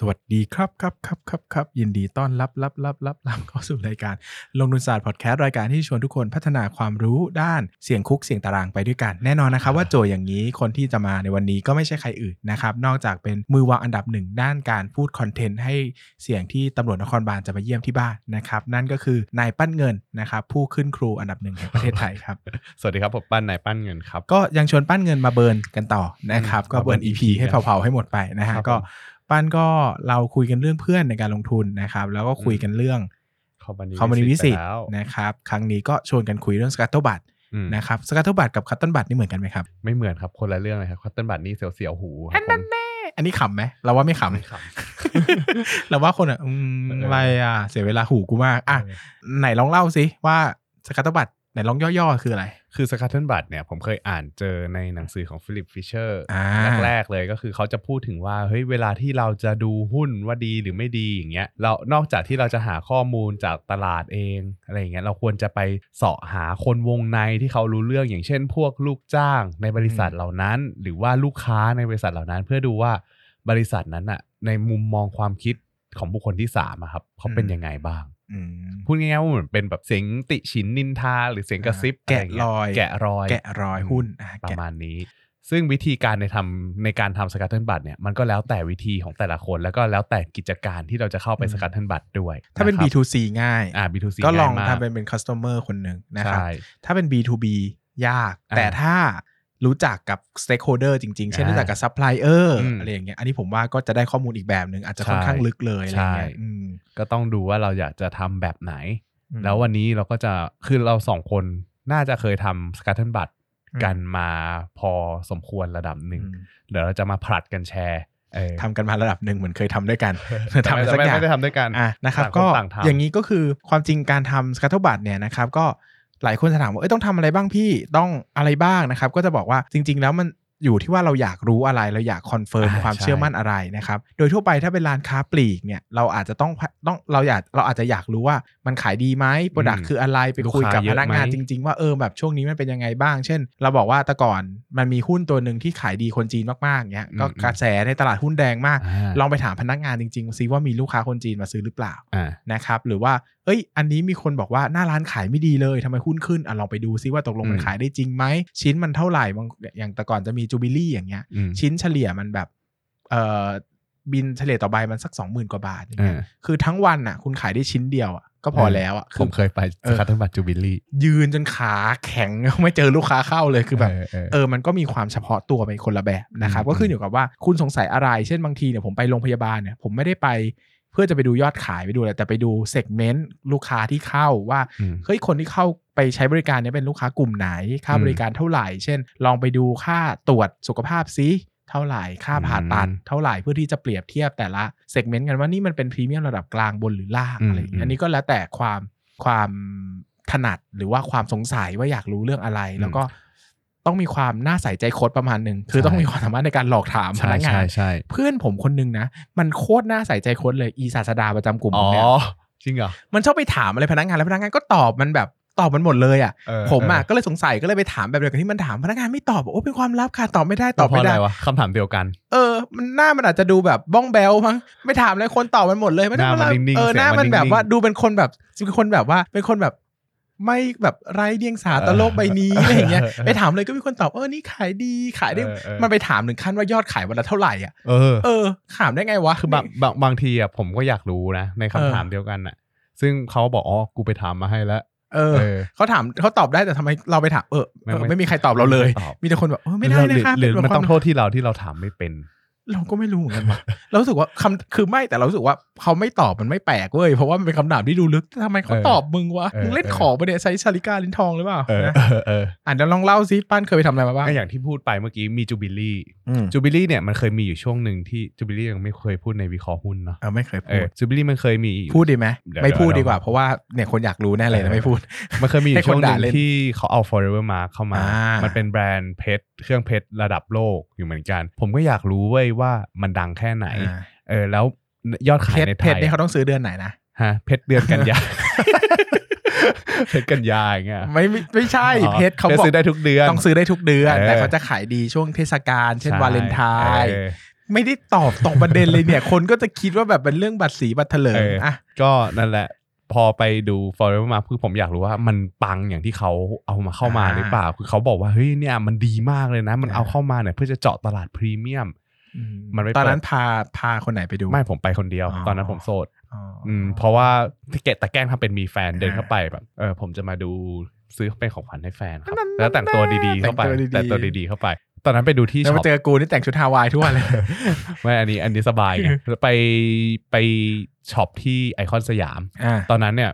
สวัสดีครับครับครับครับครับยินดีต้อนรับรับรับรับรับเข้าสู่รายการ ลงทุนศาสตร์พอดแคสต์รายการที่ชวนทุกคนพัฒนาความรู้ด้านเสียงคุกเสียงตารางไปด้วยกัน แน่นอนนะครับว่าโจทย์อย่างนี้คนที่จะมาในวันนี้ก็ไม่ใช่ใครอื่นนะครับ นอกจากเป็นมือวางอันดับหนึ่งด้านการพูดคอนเทนต์ให้เสียงที่ตำรวจนครบาลจะมาเยี่ยมที่บ้านนะครับ นั่นก็คือนายปั้นเงินนะครับผู้ขึ้นครูอันดับหนึ่งแห่งประเทศไทยครับ สวัสดีครับผมปั้นนายปั้นเงินครับก็ยังชวนปั้นเงินมา burn กันต่อนะครับอืมก็เบิร์นมาเบิร์น EP EP ให้เผาๆให้หมดไปนะฮะครับก็ผม ปั้นก็เราคุยกันเรื่องเพื่อนในการลงทุนนะครับ แล้วก็คุยกันเรื่อง company company visit ไปแล้วนะครับ ครั้งนี้ก็ชวนกันคุยเรื่องสกัตเต l บัตอืมนะครับสกัตเต l บัตกับคัตเติลบัตนี่เหมือนกันไหมครับ ไม่เหมือนครับคนละเรื่องเลยครับคัตเติลบัตนี่เสียวๆหูครับผมอันนี้ขำไหมเราว่าไม่ขำไม่ขำเราว่าคนอะอืมเออออะไรอะเสียเวลาหูกูมากำอะเออไหนลองเล่าสิว่าสกัตเต l บัตไหนลองย่อๆคืออะไร คือ scuttlebutt เนี่ยผมเคยอ่านเจอในหนังสือของฟิลิปฟิชเชอร์อ่าแรกๆเลยก็คือเขาจะพูดถึงว่าเฮ้ยเวลาที่เราจะดูหุ้นว่าดีหรือไม่ดีอย่างเงี้ยเรานอกจากที่เราจะหาข้อมูลจากตลาดเองอะไรอย่างเงี้ยเราควรจะไปเสาะหาคนวงในที่เขารู้เรื่องอย่างเช่น พวกลูกจ้างในบริษัทเหล่านั้น หรือว่าลูกค้าในบริษัทเหล่านั้น เพื่อดูว่าบริษัทนั้นอะในมุมมองความคิดของบุคคลที่สามอะครับเขาเป็นยังไงบ้างอืม พูดง่ายๆว่าเหมือนเป็นแบบเสียงติฉินนินทา หรือเสียงกระซิบแกะรอยอะไรเงี้ย แกะรอย แกะรอยหุ้นอะแกะประมาณนี้ ซึ่งวิธีการในทำในการทำ scuttlebutt เนี่ยมันก็แล้วแต่วิธีของแต่ละคน แล้วก็แล้วแต่กิจการที่เราจะเข้าไปอืม scuttlebutt ด้วย ถ้าเป็นนะครับ B2C ง่ายอ่า B2C ก็ลองง่ายมากทำเป็นเป็น customer คนหนึ่งนะครับใช่ถ้าเป็น B2B ยากอ่าแต่ถ้า รู้จักกับ stakeholder จริง ๆ เช่นอ่ารู้จักกับ supplier อืมอะไรอย่างเงี้ยอันนี้ผมว่าก็จะได้ข้อมูลอีกแบบหนึ่งอาจจะค่อนใช่ข้างลึกเลยอะไรเงี้ยใช่อืมก็ต้องดูว่าเราอยากจะทำแบบไหนอืมแล้ววันนี้เราก็จะคือเราสองคนน่าจะเคยทำ scuttlebutt อืมกันมาพอสมควรระดับหนึ่งอืมเดี๋ยวเราจะมาผลัดกันแชร์เออทำกันมาระดับหนึ่งเหมือนเคยทำด้วยกันแต่ทำไม่อะไรสักไม่อย่างไม่ได้ทำด้วยกันอะนะครับต่างก็ต่างทำอย่างนี้ก็คือความจริงการทำสกัตเท l บัตเนี่ยนะครับ ก็ หลายคนจะถามว่าเอ้ยต้องทำอะไรบ้างพี่ต้องอะไรบ้างนะครับ ก็จะบอกว่าจริง ๆ แล้วมัน อยู่ที่ว่าเราอยากรู้อะไรเราอยาก confirm อ่าความใช่เชื่อมั่นอะไรนะครับ โดยทั่วไปถ้าเป็นร้านค้าปลีกเนี่ยเราอาจจะต้องต้องเราอยากเราอาจจะอยากรู้ว่ามันขายดีไหม product อืมคืออะไรไปคุยกับลูกค้าเยอะไหมพนักงานจริง ๆ ว่าเออแบบช่วงนี้มันเป็นยังไงบ้าง เช่น เราบอกว่าแต่ก่อนมันมีหุ้นตัวหนึ่งที่ขายดีคนจีนมากๆเนี่ยก็อืมกระแสในตลาดหุ้นแดงมากอ่าลองไปถามพนักงานจริงๆซิว่ามีลูกค้าคนจีนมาซื้อหรือเปล่าอ่านะครับหรือว่าเอ้ย อันนี้มีคนบอกว่าหน้าร้านขายไม่ดีเลยทำไมหุ้นขึ้นอะลองไปดูซิว่าตกลงมันอืมขายได้จริงไหมชิ้นมันเท่าไหร่บางอย่างแต่ก่อนจะมีจูบิลี่อย่างเงี้ยอืมชิ้นเฉลี่ยมันแบบเอ่อบินเฉลี่ยต่อใบมันสักสองหมื่นกว่าบาทอย่างเงี้ยเออคือทั้งวันอะ คุณขายได้ชิ้นเดียวอะก็พอแล้วอะผมเคยไปเออ scuttlebutt จูบิลี่ยืนจนขาแข็งไม่เจอลูกค้าเข้าเลยคือแบบเออเออมันก็มีความเฉพาะตัวไปคนละแบบนะครับอืมก็ขึ้นอยู่กับว่าคุณสงสัยอะไร เช่นบางทีเนี่ยผมไปโรงพยาบาลเนี่ยผมไม่ได้ไปเพื่อจะไปดูยอดขายไปดูอะไรแต่ไปดูเซกเมนต์ลูกค้าที่เข้าว่าอืมเฮ้ยคนที่เข้า ไปใช้บริการเนี่ยเป็นลูกค้ากลุ่มไหน ค่าอืมบริการเท่าไหร่ เช่น ลองไปดูค่าตรวจสุขภาพซิเท่าไหร่ค่าผ่าตัดอืมเท่าไหร่เพื่อที่จะเปรียบเทียบแต่ละเซกเมนต์กันว่านี่มันเป็นพรีเมียมระดับกลางบนหรือล่างอืมอะไรอย่างเงี้ยอืมอันนี้ก็แล้วแต่ความความถนัดหรือว่าความสงสัยว่าอยากรู้เรื่องอะไร แล้วก็ต้องมีความน่าใส่ใจโค้ดประมาณหนึ่งคือใช่ต้องมีความสามารถในการหลอกถามพใช่นักงาใช่นใช่เพื่อนผมคนนึงนะ มันโคตรน่าใส่ใจโค้ดเลยอีศาสดาประจำกลุ่มผอ๋อมเนี่ยจริงเหรอ มันชอบไปถามอะไรพนักงานแล้วพนักงานก็ตอบมันแบบ ตอบมันหมดเลยอะเออผมอะเออก็เลยสงสัยก็เลยไปถามแบบเดียวกับที่มันถามพนักงานไม่ตอบบอกโอ้เป็นความลับค่ะตอบไม่ได้ตตออบบไม่ไม่ได้ได้วะคำถามเดียวกัน เออ มันหน้ามันอาจจะดูแบบบ้องแบลมั้งไม่ถามเลยคนตอบมันหมดเลยไม่ได้หน้ามันอะไรนิ่งๆเออเสียงหน้ามันมันแบบนิ่งๆว่าดูเป็นคนแบบเป็นคนแบบว่าเป็นคนแบบไม่แบบไร้เดียงสาต่อโลกใบนี้อะไรอย่างเงี้ยเออเออไปถามเลยก็มีคนตอบเออนี่ขายดีขายได้เออเออมันไปถามถึงขั้นว่ายอดขายวันละเท่าไหร่อะเออเออถามได้ไงวะคือบางบางบางทีอะผมก็อยากรู้นะในคำเออถามเดียวกันอะ ซึ่งเขาบอกอ๋อกูไปถามมาให้แล้ว เออเออเขาถามเขาตอบได้แต่ทำไมเราไปถามเออไม่เออไม่ไม่มีใครตอบเราเลยไม่ตอบมีแต่คนแบบเออไม่ได้นะคะหรือหเป็รือมันแบบต้องความโทษที่เราที่เราถามไม่เป็น เราก็ไม่รู้เหมือนกันว่ะเรารู้สึกว่าคำคือไม่แต่เรารู้สึกว่า เขาไม่ตอบมันไม่แปลกเว้ย เพราะว่ามันเป็นคำถามที่ดูลึกทำไมเขาเออตอบมึงวะเออมึงเล่นเออของปะเนี่ยใช้ชาลิกาลิ้นทองหรือเปล่าเออนะเออเอออะเดี๋ยวลองเล่าซิป้านเคยไปทำอะไรมาบ้างก็อย่างที่พูดไปเมื่อกี้มีจูบิลี่อืมจูบิลี่เนี่ยมันเคยมีอยู่ช่วงหนึ่งที่จูบิลี่ยังไม่เคยพูดในวิเคราะห์หุ้นเนาะเออไม่เคยเอพูอดจูบิลี่มันเคยมีพูดดีไหมเดี๋ยวไม่พูดเดี๋ยวดีกว่า เพราะว่าเนี่ยคนอยากรู้แน่เลยเอนะอไม่พูด มันเคยมีอยู่ให้คนช่วงหนึ่ด่างเล่นที่เขาเอา forever mark เข้ามาอ่ามัมันเป็นแบรนด์เพชรเครื่องเพชรระดับโลกอยู่เหมือนกัน ผมก็อยากรู้เว้ยว่ามันดังแค่ไหนอ่าเออแล้ว ยอดเพขายชรในเพไทชรยนี่เขาต้องซื้อเดือนไหนนะฮะเพชรเดือนกันยาเพชรกันยาอย่างเงี้ยไม่ไม่ไม่ใช่อ๋อเพชรเขาก็บอกซื้อได้ทุกเดือนต้องซื้อได้ทุกเดือนเออแต่เขาจะขายดีช่วงเทศกาลเช่นใช่วาเลนไทน์เออไม่ได้ตอบตรงประเด็นเลยเนี่ย คนก็จะคิดว่าแบบเป็นเรื่องบัตรสีบัตรเถลิงเอออ่อะก็นั่นแหละ พอไปดู Forever Mark คือผมอยากรู้ว่ามันปังอย่างที่เขาเอามาเข้ามาอ่าหรือเปล่า คือเขาบอกว่าเฮ้ยเนี่ยมันดีมากเลยนะ มันอ่าเอาเข้ามาเนี่ยเพื่อจะเจาะตลาดพรีเมียมอื มมันไม่ตอนนั้นเปิดพาพาคนไหนไปดู ไม่ผมไปคนเดียวอ๋อตอนนั้นผมโสดอ๋อออืมเพราะว่าที่เกตแต่แกล้งทำเป็นมีแฟนเดินอ่าเข้าไปแบบเออผมจะมาดูซื้อเป็นของขวัญให้แฟนครับนั่นๆแล้วแต่งตัวดีๆเข้าไปแต่งตัวดีๆแต่งตัวดีๆเข้าไป ตอนนั้นไปดูที่แล้วช็อมาปเจอกูนี่แต่งชุดฮาวายทุกวันเลยไม่อันนี้อันนี้สบายไงแล้วไปไปช็อปที่ไอคอนสยามอ่าตอนนั้นเนี่ย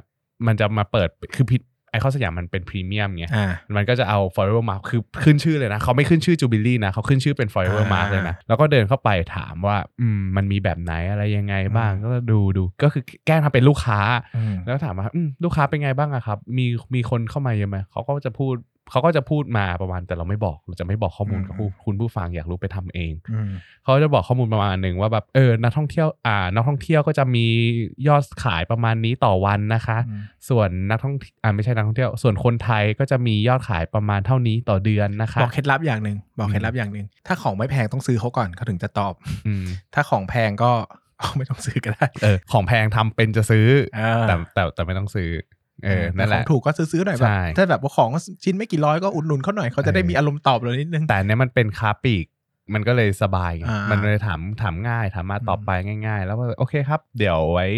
มันจะมาเปิดคือ ไอคอนสยามมันเป็นพรีเมียมไงอ่ามันก็จะเอา Forever Mark คือขึ้นชื่อเลยนะ เขาไม่ขึ้นชื่อจูบิลี่นะ เขาขึ้นชื่อเป็น Forever อ่า Mark เลยนะ แล้วก็เดินเข้าไปถามว่าอืมมันมีแบบไหนอะไรยังไงบ้างอืมก็ดูดูก็คือแกล้งทำเป็นลูกค้าอืมแล้วถามว่าอืมลูกค้าเป็นไงบ้างอะครับ มีมีคนเข้ามาเยอะไหมเขาก็จะพูด เขาก็จะพูดมาประมาณแต่เราไม่บอกเราจะไม่บอกข้อมูลกับผู้คุณผู้ฟังอยากรู้ไปทำเองอืมเขาจะบอกข้อมูลประมาณหนึ่งว่าแบบเออนักท่องเที่ยวอ่านักท่องเที่ยวก็จะมียอดขายประมาณนี้ต่อวันนะคะอืมส่วนนักท่องอ่าไม่ใช่นักท่องเที่ยว ส่วนคนไทยก็จะมียอดขายประมาณเท่านี้ต่อเดือนนะคะบอกเคล็ดลับอย่างหนึ่งบอกเคล็ดลับอย่างหนึ่งถ้าของไม่แพงต้องซื้อเขาก่อนเขาถึงจะตอบอืมถ้าของแพงก็เอาไม่ต้องซื้อก็ได้ เออ ของแพงทำเป็นจะซื้อเออแต่แต่แต่ไม่ต้องซื้อ เออนั่นแหต่ละของถูกก็ซื้อๆหน่อยแบบใช่ถ้าแบบว่าของชิ้นไม่กี่ร้อยก็อุดหนุนเขาหน่อยเขาจะได้เออมีอารมณ์ตอบเรานิดนึงแต่อันเนี้ยมันเป็นค้าปลีกมันก็เลยสบายไงอ่ามัมันเลยถามถามง่ายถามมาตอบไปง่าย ๆ แล้วก็โอเคครับ เดี๋ยวไว้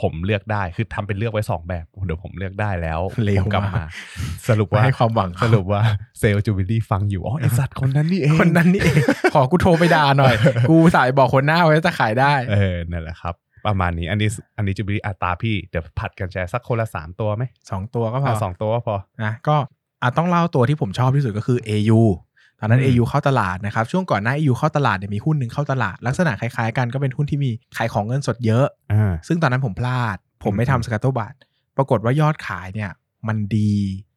ผมเลือกได้คือทำเป็นเลือกไว้สองแบบเดี๋ยวผมเลือกได้แล้วเร็วผมกลับมากมา สรุปว่าให้ความหวังสรุปว่าเซลส์ Jubilee ฟังอยู่อ๋อไอ้สัตว์คนนั้นนี่เองคนนั้นนี่เองขอกูโทรไปด่าหน่อย กูสายบอกคนหน้าไว้จะขายได้ เออนั่นแหละครับ ประมาณนี้ อันนี้อันนี้ Jubilee อัตราพี่ เดี๋ยวผลัดกันแชร์สักคนละสามตัวไหมสองตัวก็พออะสองตัวก็พอนะก็อะต้องเล่าตัวที่ผมชอบที่สุดก็คือ AU ตอนนั้นอืม AU เข้าตลาดนะครับ ช่วงก่อนหน้า AU เข้าตลาดเนี่ยมีหุ้นหนึ่งเข้าตลาด ลักษณะคล้ายๆกันก็เป็นหุ้นที่มีขายของเงินสดเยอะอ่าซึ่งตอนนั้นผมพลาด ผมไม่อืมทำ scuttlebuttปรากฏว่ายอดขายเนี่ยมันดี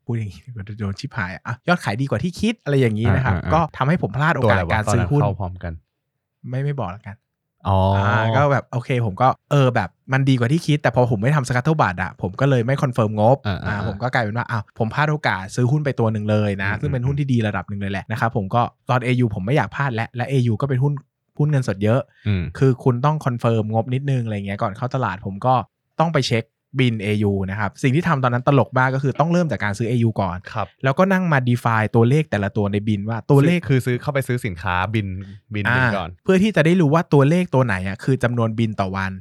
พูดอย่างนี้ก็โดนชิบหายอะยอดขายดีกว่าที่คิดอะไรอย่างนี้นะครับ ก็ทำให้ผมพลาดโอกาสการซื้อตัวกาอะสไรวะ ตอนนั้นหุ้นเข้าพร้อมกัน ไม่ไม่บอกแล้วกัน อ๋อออ่าก็แบบโอเคผมก็เออแบบมันดีกว่าที่คิด แต่พอผมไม่ทำ scuttlebutt อะผมก็เลยไม่ confirm งบอ่าอ่าผมก็กลายเป็นว่าอ้าวผมพลาดโอกาสซื้อหุ้นไปตัวหนึ่งเลยนะอืมซึ่งเป็นหุ้นที่ดีระดับหนึ่งเลยแหละนะครับผมก็ตอน AU ผมไม่อยากพลาดและและ AU ก็เป็นหุ้นหุ้นเงินสดเยอะอืมคือคุณต้อง confirm งบนิดนึงอะไรเงี้ยก่อนเข้าตลาดผมก็ต้องไปเช็ค บิน AU นะครับ สิ่งที่ทำตอนนั้นตลกมากก็คือต้องเริ่มจากการซื้อ AU ก่อนครับแล้วก็นั่งมา define ตัวเลขแต่ละตัวในบิลว่าตัวเลขคือซื้อเข้าไปซื้อสินค้าบิลบิลบิลอ่าก่อน เพื่อที่จะได้รู้ว่าตัวเลขตัวไหนอะคือจำนวนบิลต่อวัน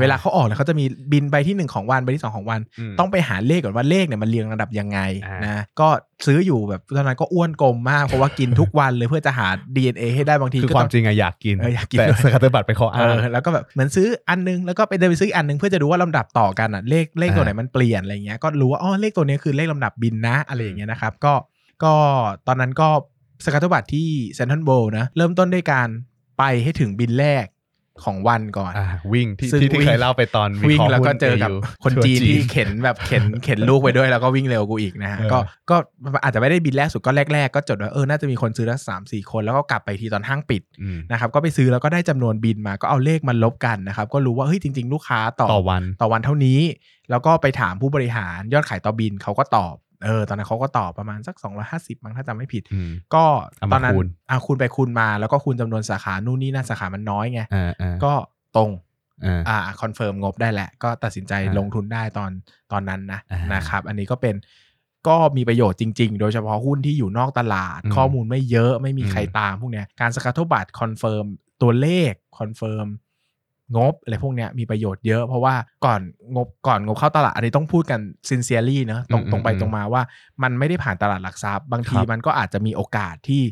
เวลาเขาออกเนี่ยเขาจะมีบิลใบที่ 1 ของวันใบที่ 2 ของวันมต้องไปหาเลขก่อนว่าเลขเนี่ยมันเรียงลำดับยังไงอ่านนะก็ซื้ออยู่แบบตอนนั้นก็อ้วนกลมมาก เพราะว่ากินทุกวันเลยเพื่อจะหา DNA ให้ได้บางทีคือก็ควาต้มองจริงอะอยากกินเอออยากกินแต่ด้วย scuttlebutt ไปนข้อเออ้างอแล้วก็แบบเหมือนซื้ออันนึงแล้วก็ไปเดินไปซื้ออีกอันนึงเพื่อจะดูว่าลำดับต่อกันอะเลขเลขตัวไหนอ่ามัมันเปลี่ยนอะไรเงี้ยก็รู้ว่าอ๋อเลขตัวนี้คือเลขลำดับบิลนะอะไรอย่างเงี้ยนะครับก็ก็ตอนนั้นก็ scuttlebutt ที่เซ็นทรัลเวิลด์นะเริ่มต้นด้วยการไปให้ถึงบิลแรก ของวันก่อนอ่าวิ่งที่ซึ่งที่ที่วิ่งเคยเล่าไปตอนวิ่งเคราะห์แล้วก็หุ้นเจอกับ AU คนทัวร์จีนที่เข็นแบบเข็นเข็นลูกไปด้วยแล้วก็วิ่งเร็วกูอีกนะฮะเออก็ก็อาจจะไม่ได้บิลแรกสุดก็แรกๆ ก็จดว่าเออน่าจะมีคนซื้อละสามสี่คนแล้วก็กลับไปทีตอนห้างปิดอืมนะครับก็ไปซื้อแล้วก็ได้จำนวนบิลมาก็เอาเลขมาลบกันนะครับก็รู้ว่าเฮ้ยจริง ๆ ลูกค้าต่อต่อวันต่อวันเท่านี้ แล้วก็ไปถามผู้บริหารยอดขายต่อบิลเขาก็ตอบ เออตอนนั้นเขาก็ตอบประมาณสัก 250มั้งถ้าจำไม่ผิดอืมก็เอามาตอนนั้นคูณอะคูณไปคูณมาแล้วก็คูณจำนวนสาขานู่นนี่นั่นสาขามันน้อยไงอ่าอ่าก็ตรงอ่าอ่า confirm งบได้แหละ ก็ตัดสินใจอ่าลงทุนได้ตอนตอนนั้นนะอ่านนะครับ อันนี้ก็เป็นก็มีประโยชน์จริง ๆ โดยเฉพาะหุ้นที่อยู่นอกตลาดอืมข้อมูลไม่เยอะไม่มีอืมใครตามพวกเนี้ยการ scuttlebutt confirm ตัวเลขconfirm งบอะไรพวกเนี้ยมีประโยชน์เยอะ เพราะว่าก่อนงบก่อนงบเข้าตลาดอันนี้ต้องพูดกัน sincerely เนอะตรงตรงไปตรงมาว่า มันไม่ได้ผ่านตลาดหลักทรัพย์ บางทีมันก็อาจจะมีโอกาสที่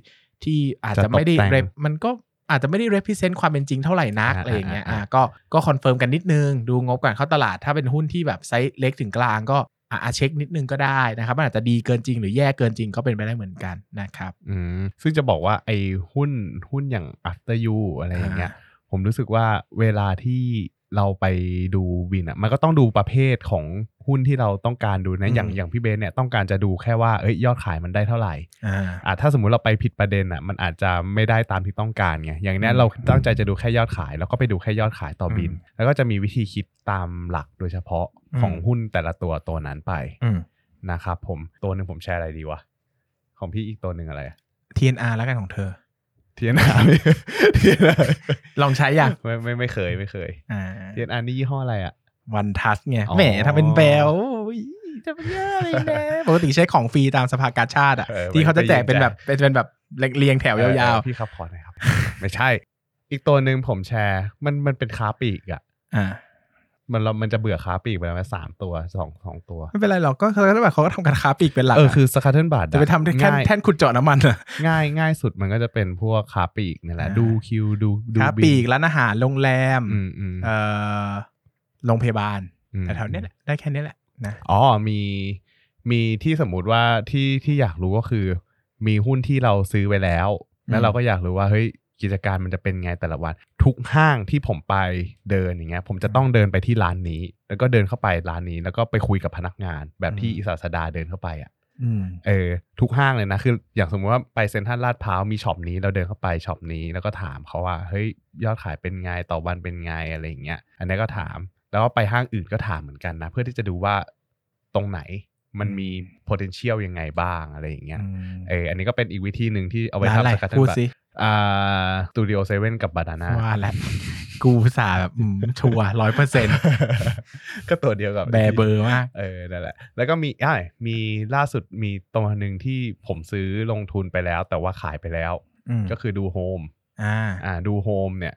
ที่อาจจะไม่ได้จะตกแต่ง rep- มันก็อาจจะไม่ได้ represent ความเป็นจริงเท่าไหร่นักอ่าอะไรอย่างเงี้ยอ่าอ่าก็ก็ confirm กันนิดนึง ดูงบก่อนเข้าตลาดถ้าเป็นหุ้นที่แบบไซส์เล็กถึงกลางก็อ่าเช็คนิดนึงก็ได้นะครับมันอาจจะดีเกินจริงหรือแย่เกินจริงก็เป็นไปได้เหมือนกันนะครับอืมซึ่งจะบอกว่าไอ้หุ้นหุ้นอย่าง after you อะไรอย่างเงี้ย ผมรู้สึกว่าเวลาที่เราไปดูวินอะมันก็ต้องดูประเภทของหุ้นที่เราต้องการดูนะอย่างอืมอย่างพี่เบนเนี่ยต้องการจะดูแค่ว่าเอ้ยยอดขายมันได้เท่าไหร่อ่าอะถ้าสมมุติเราไปผิดประเด็นอะมันอาจจะไม่ได้ตามที่ต้องการไงอย่างเนี้ยอืมเราตั้งใจจะดูแค่ยอดขาย แล้วก็ไปดูแค่ยอดขายต่อบินอืมแล้วก็จะมีวิธีคิดตามหลักโดยเฉพาะของอืมหุ้นแต่ละตัวตัวนั้นไปอืมนะครับผมตัวหนึ่งผมแชร์อะไรดีวะของพี่อีกตัวหนึ่งอะไร TNR แล้วกันของเธอ TNR TNR ลองใช้ยังไม่ไม่ไม่เคยไม่เคยอ่า TNR นี่ยี่ห้ออะไรอะ OneTouch ไงอ๋อแหมทำเป็นแบลอุ๊ยจะเป็นเยอะเลยนะปกติใช้ของฟรีตามสภากาชาดอะเออที่เขาจะแจกไม่ได้เป็นแบบเป็นเป็นแบบเรียงแถวยาวเออพี่ครับขอหน่อยครับ ไม่ใช่ อีกตัวหนึ่งผมแชร์ มันมันเป็นค้าปลีกอะๆอ่า มันเรามันจะเบื่อค้าปลีกไปแล้วไหมสามตัวสองสองตัว ไม่เป็นไรหรอกก็เขาก็แบบเขาก็ทำการค้าปลีกเป็นหลักเอออะคือ scuttlebutt จะไปทำแค่ง่ายแท่นขุดเจาะน้ำมันอะง่ายง่ายสุดมันก็จะเป็นพวกค้าปลีกนี่แหละอ่าดูคิวดูดูบิลค้าปลีกร้านอาหารโรงแรมอืมอืมเอ่อโรงพยาบาลอืมแต่แถวเนี้ยแหละได้แค่นี้แหละนะอ๋อมีมีที่สมมุติว่าที่ที่อยากรู้ก็คือ มีหุ้นที่เราซื้อไปแล้ว แล้วเราก็อยากรู้ว่าเฮ้ย กิจการมันจะเป็นไงแต่ละวัน ทุกห้างที่ผมไปเดินอย่างเงี้ยผมจะต้องเดินไปที่ร้านนี้ แล้วก็เดินเข้าไปร้านนี้ แล้วก็ไปคุยกับพนักงาน แบบที่อิสาสดาเดินเข้าไปอะอืมเออทุกห้างเลยนะคืออย่างสมมติว่าไปเซ็นทรัลลาดพร้าวมีช็อปนี้เราเดินเข้าไปช็อปนี้แล้วก็ถามเขาว่าเฮ้ยยอดขายเป็นไงต่อวันเป็นไงอะไรอย่างเงี้ยอันนี้ก็ถาม แล้วก็ไปห้างอื่นก็ถามเหมือนกันนะ เพื่อที่จะดูว่าตรงไหนมันมี potential ยังไงบ้างอะไรอย่างเงี้ยเอออันนี้ก็เป็นอีกวิธีหนึ่งที่เอาไว้ร้านอะไรทำสกัดพูดสิ อ่าสตูดิโอเซเว่นกับ Banana ว่าแล้วกูอุตสาห์แบบอืมชัวร์ร้อยเปอร์เซ็นต์ก็ตัวเดียวกับแบร์เบอร์มากเออนั่นแหละ แล้วก็มีอ่ามีล่าสุดมีตัวหนึ่งที่ผมซื้อลงทุนไปแล้ว แต่ว่าขายไปแล้วอืมก็คือดูโฮมอ่าอ่าดูโฮมเนี่ย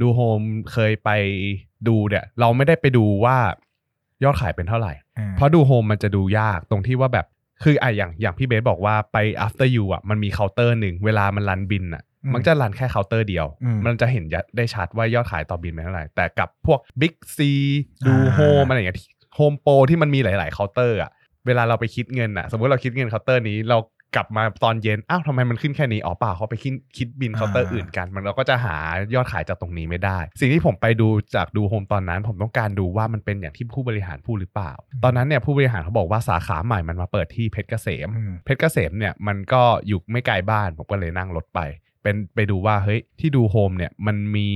ดูโฮมเคยไปดูเนี่ย เราไม่ได้ไปดูว่ายอดขายเป็นเท่าไหร่ เพราะดูโฮมมันจะดูยากตรงที่ว่าแบบคืออะอย่างอย่างพี่เบสบอกว่าไป after you อะมันมีเคาน์เตอร์หนึ่งเวลามัน run บิลอะอื มมันจะ run แค่เคาน์เตอร์เดียวอืมมันจะเห็นได้ชัดว่ายอดขายต่อบิลเป็นเท่าไหร่ แต่กับพวก Big C อ่าดูโฮมอะไรอย่างเงี้ยโฮมโปรที่มันมีหลาย ๆเคาน์เตอร์อะเวลาเราไปคิดเงินอะ สมมติเราคิดเงินเคาน์เตอร์นี้เรากลับมาตอนเย็น อ้าวทำไมมันขึ้นแค่นี้ อ๋อเปล่าเขาไปคิดคิดบิลเคาน์เตอร์อื่นกัน มันเราก็จะหายอดขายจากตรงนี้ไม่ได้ สิ่งที่ผมไปดูจากดูโฮมตอนนั้น ผมต้องการดูว่ามันเป็นอย่างที่ผู้บริหารพูดหรือเปล่า ตอนนั้นเนี่ยผู้บริหารเขาบอกว่าสาขาใหม่มันมาเปิดที่เพชรเกษมอืมเพชรเกษมเนี่ยมันก็อยู่ไม่ไกลบ้าน ผมก็เลยนั่งรถไป เป็นไปดูว่าเฮ้ยที่ดูโฮมเนี่ยมันมี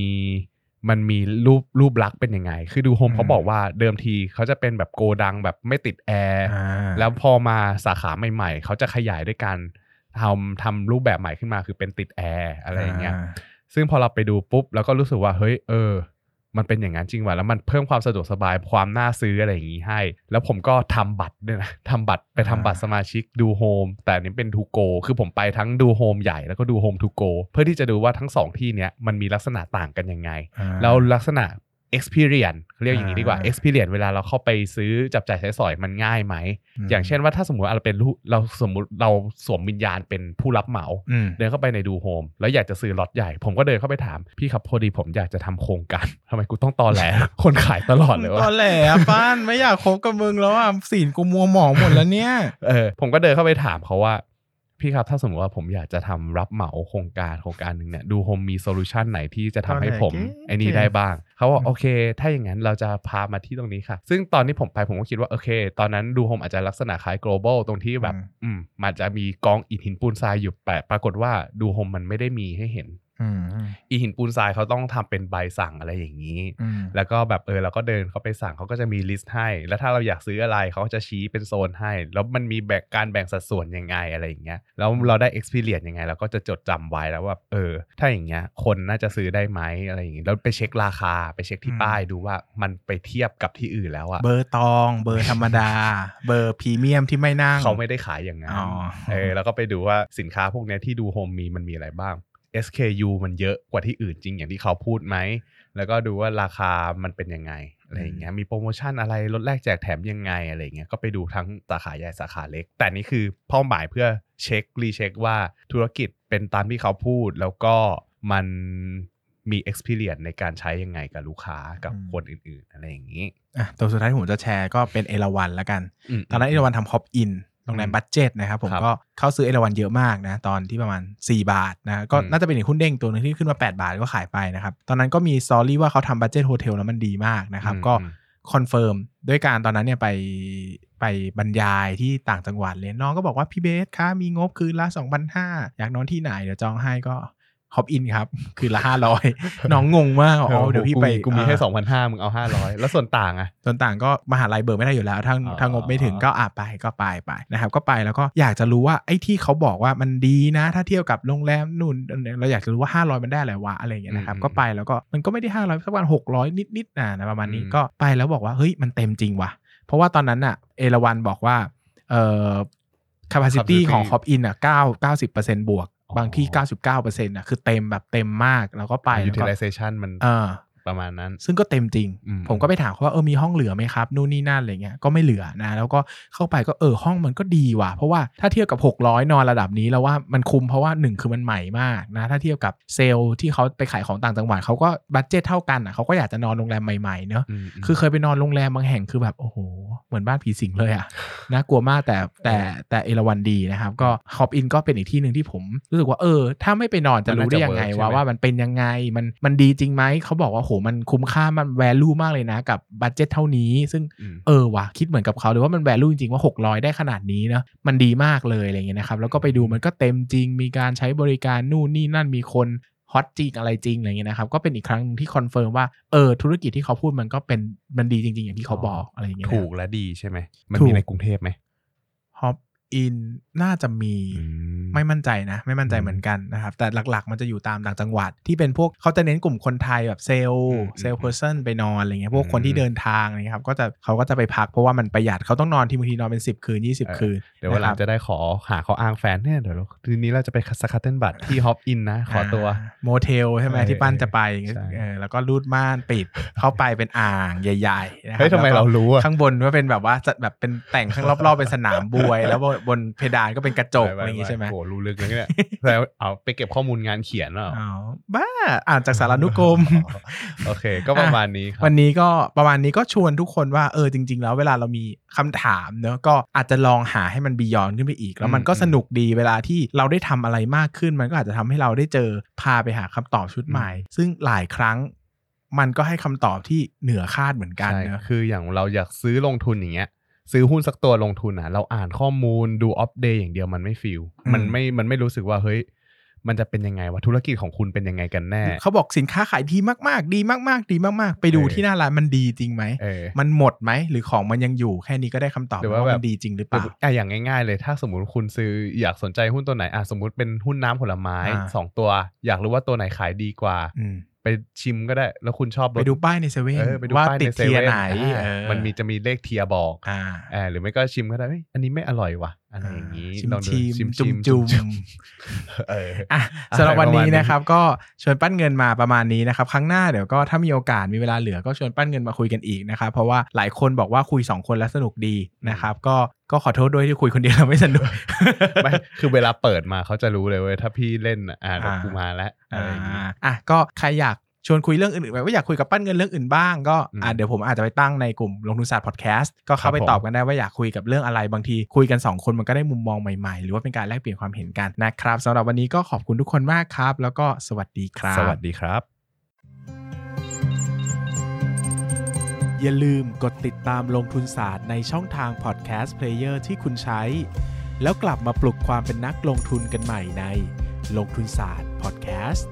มันมีรูปรูปลักษณ์เป็นยังไง คือดูโฮมอืมเขาบอกว่าเดิมทีเขาจะเป็นแบบโกดังแบบไม่ติดแอร์อ่าแล้วพอมาสาขาใหม่ๆ เขาจะขยายด้วยการทำทำรูปแบบใหม่ขึ้นมาคือเป็นติดแอร์อะไรอย่างเงี้ย ซึ่งพอเราไปดูปุ๊บ แล้วก็รู้สึกว่าเฮ้ยเออ มันเป็นอย่างนั้นจริงว่ะแล้วมันเพิ่มความสะดวกสบายความน่าซื้ออะไรอย่างนี้ให้ แล้วผมก็ทำบัตรด้วยนะทำบัตรไปทำบัตรสมาชิกดูโฮมแต่อันนี้เป็น ToGo คือผมไปทั้งดูโฮมใหญ่แล้วก็ดูโฮม ToGo เพื่อที่จะดูว่าทั้งสองที่เนี้ยมันมีลักษณะต่างกันยังไงอ่าแล้วลักษณะ experience เขาเรียกอย่างนี้ดีกว่าอ่า experience เวลาเราเข้าไปซื้อจับจ่ายใช้สอยมันง่ายไหมมอย่างเช่นว่าถ้าสมมติว่าเราเป็นลูกเราสมมติเราสวมวิญญาณเป็นผู้รับเหมาอืมเดินเข้าไปในดูโฮมแล้วอยากจะซื้อล็อตใหญ่ ผมก็เดินเข้าไปถาม พี่ครับพอดีผมอยากจะทำโครงการทำไมกูต้องตอแหลคนขายตลอดเลยวะตอแหลอะป้านไม่อยากคบกับมึงแล้วอะศีลกูมัวหมองหมดแล้วเนี่ยเออผมก็เดินเข้าไปถามเขาว่า พี่ครับถ้าสมมติว่าผมอยากจะทำรับเหมาโครงการโครงการหนึ่งเนี่ยดูโฮมมี solution ไหนที่จะทำให้ผมเอาไหนไอ้นี่ได้บ้าง เขาบอกอืมโอเค ถ้าอย่างนั้นเราจะพามาที่ตรงนี้ค่ะ ซึ่งตอนที่ผมไปผมก็คิดว่าโอเค ตอนนั้นดูโฮมอาจจะลักษณะคล้าย Global ตรงที่แบบอืมมันจะมีกองอิฐหินปูนทรายอยู่แต่ปรากฏว่าดูโฮมมันไม่ได้มีให้เห็น อืมอิฐหินปูนทรายเขาต้องทำเป็นใบสั่งอะไรอย่างนี้อืมแล้วก็แบบเออเราก็เดินเข้าไปสั่งเขาก็จะมี list ให้ แล้วถ้าเราอยากซื้ออะไรเขาก็จะชี้เป็นโซนให้ แล้วมันมีแบ่งการแบ่งสัดส่วนยังไงอะไรอย่างเงี้ยแล้วเราได้ experience ยังไงเราก็จะจดจำไว้แล้วว่าเออ ถ้าอย่างเงี้ยคนน่าจะซื้อได้ไหมอะไรอย่างงี้แล้วไปเช็คราคาไปเช็คที่ป้ายดูว่ามันไปเทียบกับที่อื่นแล้วอะเบอร์ตอง เบอร์ธรรมดา เบอร์พรีเมียมที่ไม่นั่งเขาไม่ได้ขายอย่างนั้นอ๋อเออแล้วก็ไปดูว่าสินค้าพวกเนี้ยที่ดูโฮมมีมันมีอะไรบ้าง SKU มันเยอะกว่าที่อื่นจริงอย่างที่เขาพูดไหม แล้วก็ดูว่าราคามันเป็นยังไงอะไรอย่างเงี้ยมีโปรโมชั่นอะไรลดแลกแจกแถมยังไงอะไรอย่างเงี้ยก็ไปดูทั้งสาขาใหญ่สาขาเล็ก แต่นี่คือเป้าหมายเพื่อเช็ค recheck ว่าธุรกิจเป็นตามที่เขาพูด แล้วก็มันมี experience ในการใช้ยังไงกับลูกค้ากับอืมคนอื่นๆ อะไรอย่างนี้อะตัวสุดท้ายที่ผมจะแชร์ก็เป็นเอราวันละกัน ตอนนั้นเอราวันทำ Hop Inn โรงแรมอืม budget นะครับผมครับก็เข้าซื้อเอราวันเยอะมากนะตอนที่ประมาณ 4 บาทนะก็อืมน่าจะเป็นอีกหุ้นเด้งตัวหนึ่งที่ขึ้นมา 8 บาทก็ขายไปนะครับ ตอนนั้นก็มี story ว่าเขาทำ budget hotel แล้วมันดีมากนะครับอืมก็อืม confirm ด้วยการตอนนั้นเนี่ยไปไปบรรยายที่ต่างจังหวัดเลยน้องก็บอกว่าพี่เบสคะมีงบคืนละ2,500อยากนอนที่ไหนเดี๋ยวจองให้ก็ ฮอปอินครับ คืนละ500น้องงงมากอ๋อเดี๋ยวพี่ไปกูมีแค่อ่าสองพันห้ามึงเอาห้าร้อยแล้วส่วนต่างอะ ส่วนต่างก็มหาลัยเบิกไม่ได้อยู่แล้วถ้าอ๋อถ้างบไม่ถึงก็อะไปก็ไปไปนะครับก็ไปแล้วก็อยากจะรู้ว่าไอ้ที่เขาบอกว่ามันดีนะ ถ้าเทียบกับโรงแรมนู่นเราอยากจะรู้ว่า500มันได้อะไรวะอะไรอย่างเงี้ยนะครับอืมก็ไปแล้วก็มันก็ไม่ได้500สักวัน600นิดๆนะนะประมาณนี้อืมก็ไปแล้วบอกว่าเฮ้ยมันเต็มจริงว่ะเพราะว่าตอนนั้นอะเอราวันบอกว่าเอ่อ capacity ของ Hop In อะ9 90%บวก บางที่ 99%อะคือเต็มแบบเต็มมากแล้วก็ไปแล้วก็ utilization มันเออ ประมาณนั้น ซึ่งก็เต็มจริงอืมผมก็ไปถามเขาว่าเออมีห้องเหลือไหมครับนู่นนี่นั่นอะไรเงี้ยก็ไม่เหลือนะ แล้วก็เข้าไปก็เออห้องมันก็ดีว่ะ เพราะว่าถ้าเทียบกับ 600 นอนระดับนี้แล้วว่ามันคุ้มเพราะว่าหนึ่งคือมันใหม่มากนะ ถ้าเทียบกับเซลล์ที่เขาไปขายของต่างจังหวัดเขาก็บัตเจ็ตเท่ากันอะเขาก็อยากจะนอนโรงแรมใหม่ๆเนอะอืมคือเคยไปนอนโรงแรมบางแห่งคือแบบโอ้โหเหมือนบ้านผีสิงเลยอะน่ากลัวมากแต่แต่แต่เอราวันดีนะครับก็ Hop Inn ก็เป็นอีกที่หนึ่งที่ผมรู้สึกว่าเออ ถ้าไม่ไปนอนจะรู้ได้ยังไงว่าว่ามันเป็นยังไงมันมันดีจริงไหมเขาบอกว่าโหมันคุ้มค่ามัน value มากเลยนะ กับ budget เท่านี้ ซึ่งอืมเออว่ะคิดเหมือนกับเขาเลยว่ามัน value จริงๆว่า 600 ได้ขนาดนี้เนอะมันดีมากเลยอะไรเงี้ยนะครับแล้วก็ไปดูมันก็เต็มจริง มีการใช้บริการนู่นนี่นั่นมีคน hot จริงอะไรจริงอะไรเงี้ยนะครับก็เป็นอีกครั้งหนึ่งที่ confirm ว่าเออธุรกิจที่เขาพูดมันก็เป็นมันดีจริง ๆ อย่างที่เขาบอกอะไรอย่างเงี้ยถูกและดีใช่ไหมมันถูกมีในกรุงเทพไหม Hop Inn น่าจะมีอืมไม่มั่นใจนะ ไม่มั่นใจอืมเหมือนกันนะครับ แต่หลักๆ มันจะอยู่ตามต่างจังหวัด ที่เป็นพวกเขาจะเน้นกลุ่มคนไทยแบบเซลล์อืม salesperson ไปนอนอะไรเงี้ยพวกคนอืมที่เดินทางอะไรเงี้ยครับก็จะเขาก็จะไปพักเพราะว่ามันประหยัดเขาต้องนอนที่บางทีนอนเป็น 10 คืน 20 คืน เดี๋ยววันหลันะงคจะรับได้ขอหาเขาอ้างแฟนเนี่ยเดี๋ยวเราทีนี้เราจะไป scuttlebutt ที่ Hop Inn นะ ขอตัวโมเทลใช่ไหมเออที่ปั้นจะไปใช่เออแล้วก็รูดม่านปิดเข้าไปเป็นอ่างใหญ่ๆนะครัเฮ้ยทำไมแล้วก็เรารู้อะข้างบนก็เป็นแบบว่าจะแบบเป็นแต่งข้างรอบๆเป็นสนามบวยแล้วบนบนเพดานก็เป็นกระจกอะไรอย่างงี้ใช่ไหมโอ้รู้ลึกเลยเนี่ยแล้วเอาไปเก็บข้อมูลงานเขียนเหรออ๋อบ้าอ่านจากสารานุกรมโอเค ก็ประมาณนี้ครับวันนี้ก็ประมาณนี้ก็ชวนทุกคนว่าเออจริง ๆ แล้วเวลาเรามีคำถามเนอะก็อาจจะลองหาให้มันบียอนขึ้นไปอีก แล้วมันก็อืมสนุกดีเวลาที่เราได้ทำอะไรมากขึ้น มันก็อาจจะทำให้เราได้เจอพาไปหาคำตอบชุดใหม่ ซึ่งหลายครั้งมันก็ให้คำตอบที่เหนือคาดเหมือนกันใช่เนอะคืออย่างเราอยากซื้อลงทุนอย่างเงี้ย ซื้อหุ้นสักตัวลงทุนอะ เราอ่านข้อมูลดูอัปเดตอย่างเดียวมันไม่ฟิลมันไม่มันไม่รู้สึกว่าเฮ้ยมันจะเป็นยังไงวะธุรกิจของคุณเป็นยังไงกันแน่ เขาบอกสินค้าขายดีมากๆ ดีมากๆ ดีมากๆ ไปดูเออที่หน้าร้านมันดีจริงไหมเออมันหมดไหม หรือของมันยังอยู่แค่นี้ก็ได้คำตอบหรือว่าว่าแบบมันดีจริงหรือเปล่าอะอย่างง่ายๆเลย ถ้าสมมติคุณซื้ออยากสนใจหุ้นตัวไหนอะสมมติเป็นหุ้นน้ำผลไม้อ่าสองตัว อยากรู้ว่าตัวไหนขายดีกว่าอืม ไปชิมก็ได้ แล้วคุณชอบรไปสดูป้ายในเซเว่นเออไปดูว่าป้ายติดในเซเทียเว่นไหนอ่าเออมันมีจะมีเลขเทียบอกอ่าอ่าหรือไม่ก็ชิมก็ได้เอ้ยอันนี้ไม่อร่อยว่ะอะไรอย่างนี้ชิมลองดูชิมชิมจุ่มชิจุ่มเอออะอะสำหรับวันนี้ประมาณนี้นะครับ ก็ชวนปั้นเงินมาประมาณนี้นะครับ ครั้งหน้าเดี๋ยวก็ถ้ามีโอกาสมีเวลาเหลือก็ชวนปั้นเงินมาคุยกันอีกนะครับเพราะว่าหลายคนบอกว่าคุย 2 คนแล้วสนุกดีนะครับ ก็ก็ขอโทษด้วยที่คุยคนเดียวแล้วไม่สนุกไม่คือเวลาเปิดมาเขาจะรู้เลยเว้ยถ้าพี่เล่นอะอ่าเดี๋ยวอ่ากูมาแล้วอะไรอย่างนี้อ่าอะก็ใครอยาก ชวนคุยเรื่องอื่นๆแบบว่าอยากคุยกับปั้นเงินเรื่องอื่นบ้างก็อืมอะเดี๋ยวผมอาจจะไปตั้งในกลุ่มลงทุนศาสตร์พอดแคสต์ก็เข้าไปครับผมตอบกันได้ว่าอยากคุยกับเรื่องอะไรบางที คุยกัน 2 คนมันก็ได้มุมมองใหม่ๆ หรือว่าเป็นการแลกเปลี่ยนความเห็นกันนะครับสำหรับวันนี้ก็ขอบคุณทุกคนมากครับ แล้วก็สวัสดีครับ สวัสดีครับ อย่าลืมกดติดตามลงทุนศาสตร์ในช่องทางพอดแคสต์เพลเยอร์ที่คุณใช้ แล้วกลับมาปลุกความเป็นนักลงทุนกันใหม่ในลงทุนศาสตร์พอดแคสต์